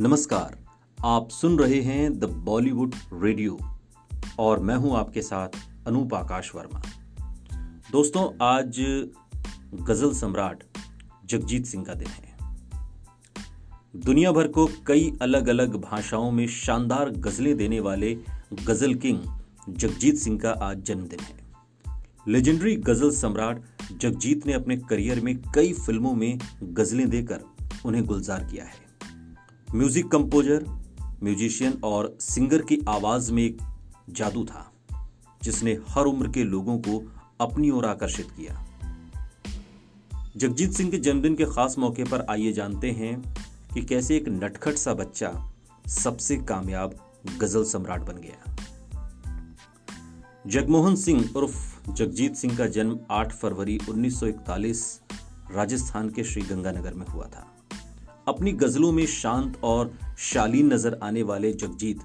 नमस्कार, आप सुन रहे हैं द बॉलीवुड रेडियो और मैं हूँ आपके साथ अनूप आकाश वर्मा। दोस्तों, आज गज़ल सम्राट जगजीत सिंह का दिन है। दुनिया भर को कई अलग अलग भाषाओं में शानदार गजलें देने वाले गज़ल किंग जगजीत सिंह का आज जन्मदिन है। लेजेंडरी गज़ल सम्राट जगजीत ने अपने करियर में कई फ़िल्मों में गजलें देकर उन्हें गुलजार किया है। म्यूज़िक कंपोजर, म्यूजिशियन और सिंगर की आवाज़ में एक जादू था, जिसने हर उम्र के लोगों को अपनी ओर आकर्षित किया। जगजीत सिंह के जन्मदिन के खास मौके पर आइए जानते हैं कि कैसे एक नटखट सा बच्चा सबसे कामयाब गज़ल सम्राट बन गया। जगमोहन सिंह उर्फ़ जगजीत सिंह का जन्म 8 फरवरी 1941 राजस्थान के श्रीगंगानगर में हुआ था। अपनी गजलों में शांत और शालीन नज़र आने वाले जगजीत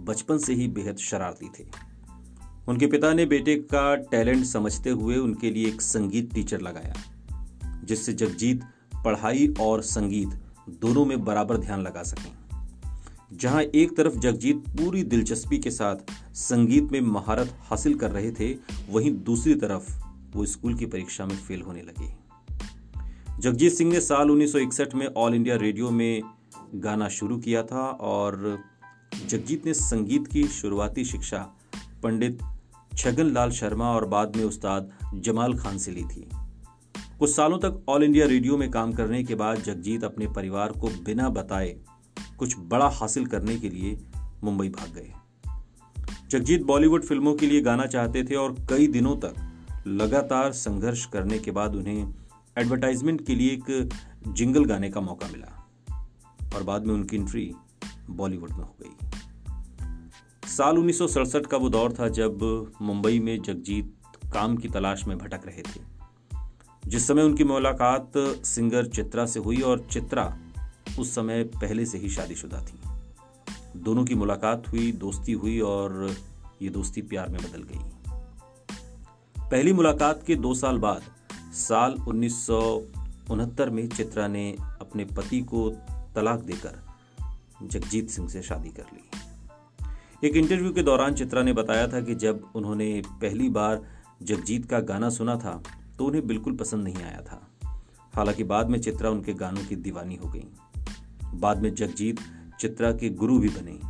बचपन से ही बेहद शरारती थे। उनके पिता ने बेटे का टैलेंट समझते हुए उनके लिए एक संगीत टीचर लगाया, जिससे जगजीत पढ़ाई और संगीत दोनों में बराबर ध्यान लगा सकें। जहाँ एक तरफ़ जगजीत पूरी दिलचस्पी के साथ संगीत में महारत हासिल कर रहे थे, वहीं दूसरी तरफ़ वो स्कूल की परीक्षा में फेल होने लगे। जगजीत सिंह ने साल 1961 में ऑल इंडिया रेडियो में गाना शुरू किया था और जगजीत ने संगीत की शुरुआती शिक्षा पंडित छगन लाल शर्मा और बाद में उस्ताद जमाल खान से ली थी। कुछ सालों तक ऑल इंडिया रेडियो में काम करने के बाद जगजीत अपने परिवार को बिना बताए कुछ बड़ा हासिल करने के लिए मुंबई भाग गए। जगजीत बॉलीवुड फ़िल्मों के लिए गाना चाहते थे और कई दिनों तक लगातार संघर्ष करने के बाद उन्हें एडवर्टाइजमेंट के लिए एक जिंगल गाने का मौका मिला और बाद में उनकी एंट्री बॉलीवुड में हो गई। साल उन्नीस सौ सड़सठ का वो दौर था जब मुंबई में जगजीत काम की तलाश में भटक रहे थे, जिस समय उनकी मुलाकात सिंगर चित्रा से हुई और चित्रा उस समय पहले से ही शादीशुदा थी। दोनों की मुलाकात हुई, दोस्ती हुई और ये दोस्ती प्यार में बदल गई। पहली मुलाकात के दो साल बाद साल उन्नीस सौ उनहत्तर में चित्रा ने अपने पति को तलाक देकर जगजीत सिंह से शादी कर ली। एक इंटरव्यू के दौरान चित्रा ने बताया था कि जब उन्होंने पहली बार जगजीत का गाना सुना था तो उन्हें बिल्कुल पसंद नहीं आया था। हालाँकि बाद में चित्रा उनके गानों की दीवानी हो गई। बाद में जगजीत चित्रा के गुरु भी बने।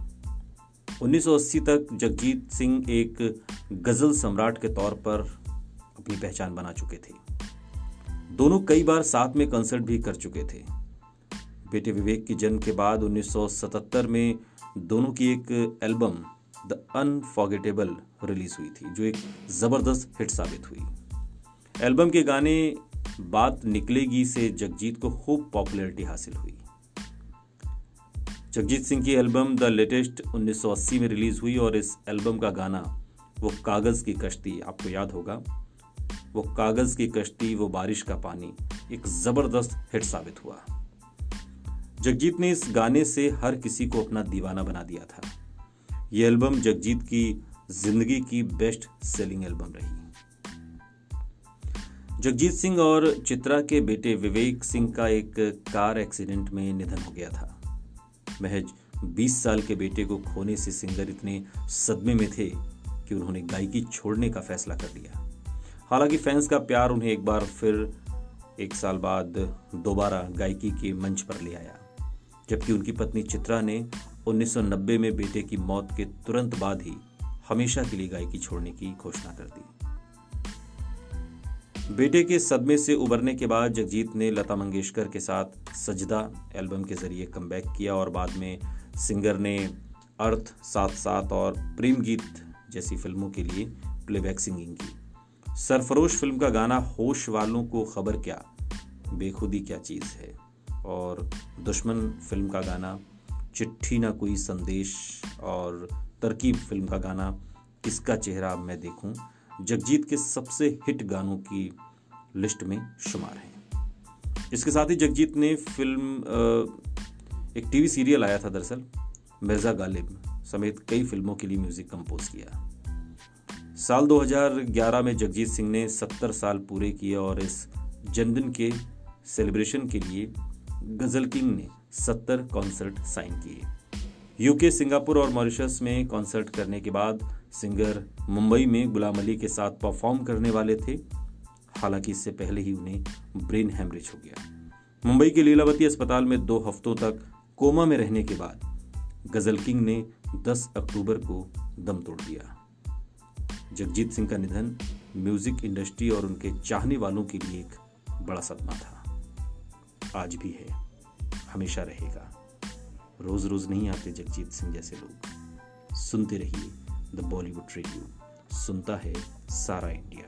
1980 तक जगजीत सिंह एक गज़ल सम्राट के तौर पर अपनी पहचान बना चुके थे। दोनों कई बार साथ में कंसर्ट भी कर चुके थे। बेटे विवेक के जन्म के बाद 1977 में दोनों की एक एल्बम द अनफॉर्गेटेबल रिलीज़ हुई थी, जो एक ज़बरदस्त हिट साबित हुई। एल्बम के गाने बात निकलेगी से जगजीत को खूब पॉपुलैरिटी हासिल हुई। जगजीत सिंह की एल्बम द लेटेस्ट 1980 में रिलीज़ हुई और इस एल्बम का गाना, वो कागज़ की कश्ती, आपको याद होगा। वो कागज़ की कश्ती, वो बारिश का पानी, एक ज़बरदस्त हिट साबित हुआ। जगजीत ने इस गाने से हर किसी को अपना दीवाना बना दिया था। यह एल्बम जगजीत की ज़िंदगी की बेस्ट सेलिंग एल्बम रही। जगजीत सिंह और चित्रा के बेटे विवेक सिंह का एक कार एक्सीडेंट में निधन हो गया था। महज 20 साल के बेटे को खोने से सिंगर इतने सदमे में थे कि उन्होंने गायकी छोड़ने का फैसला कर लिया। हालाँकि फैंस का प्यार उन्हें एक बार फिर एक साल बाद दोबारा गायकी के मंच पर ले आया। जबकि उनकी पत्नी चित्रा ने 1990 में बेटे की मौत के तुरंत बाद ही हमेशा के लिए गायकी छोड़ने की घोषणा कर दी। बेटे के सदमे से उबरने के बाद जगजीत ने लता मंगेशकर के साथ सजदा एल्बम के ज़रिए कम किया और बाद में सिंगर ने अर्थ साथ साथ और प्रेम गीत जैसी फ़िल्मों के लिए प्लेबैक सिंगिंग की। सरफरोश फ़िल्म का गाना होश वालों को खबर क्या? बेखुदी क्या चीज़ है? और दुश्मन फ़िल्म का गाना, चिट्ठी ना कोई संदेश, और तरकीब फ़िल्म का गाना इसका चेहरा मैं देखूँ? जगजीत के सबसे हिट गानों की लिस्ट में शुमार हैं। इसके साथ ही जगजीत ने फ़िल्म एक टीवी सीरियल आया था दरअसल, मिर्ज़ा गालिब समेत कई फ़िल्मों के लिए म्यूज़िक कंपोज किया। साल 2011 में जगजीत सिंह ने 70 साल पूरे किए और इस जन्मदिन के सेलिब्रेशन के लिए गज़ल किंग ने सत्तर कॉन्सर्ट साइन किए। यूके, सिंगापुर और मॉरिशस में कॉन्सर्ट करने के बाद सिंगर मुंबई में गुलाम अली के साथ परफॉर्म करने वाले थे। हालाँकि इससे पहले ही उन्हें ब्रेन हेमरेज हो गया। मुंबई के लीलावती अस्पताल में दो हफ्तों तक कोमा में रहने के बाद गज़ल किंग ने 10 अक्टूबर को दम तोड़ दिया। जगजीत सिंह का निधन म्यूज़िक इंडस्ट्री और उनके चाहने वालों के लिए एक बड़ा सदमा था। आज भी है, हमेशा रहेगा। रोज रोज नहीं आते जगजीत सिंह जैसे लोग। सुनते रहिए द बॉलीवुड रेडियो सुनता है सारा इंडिया।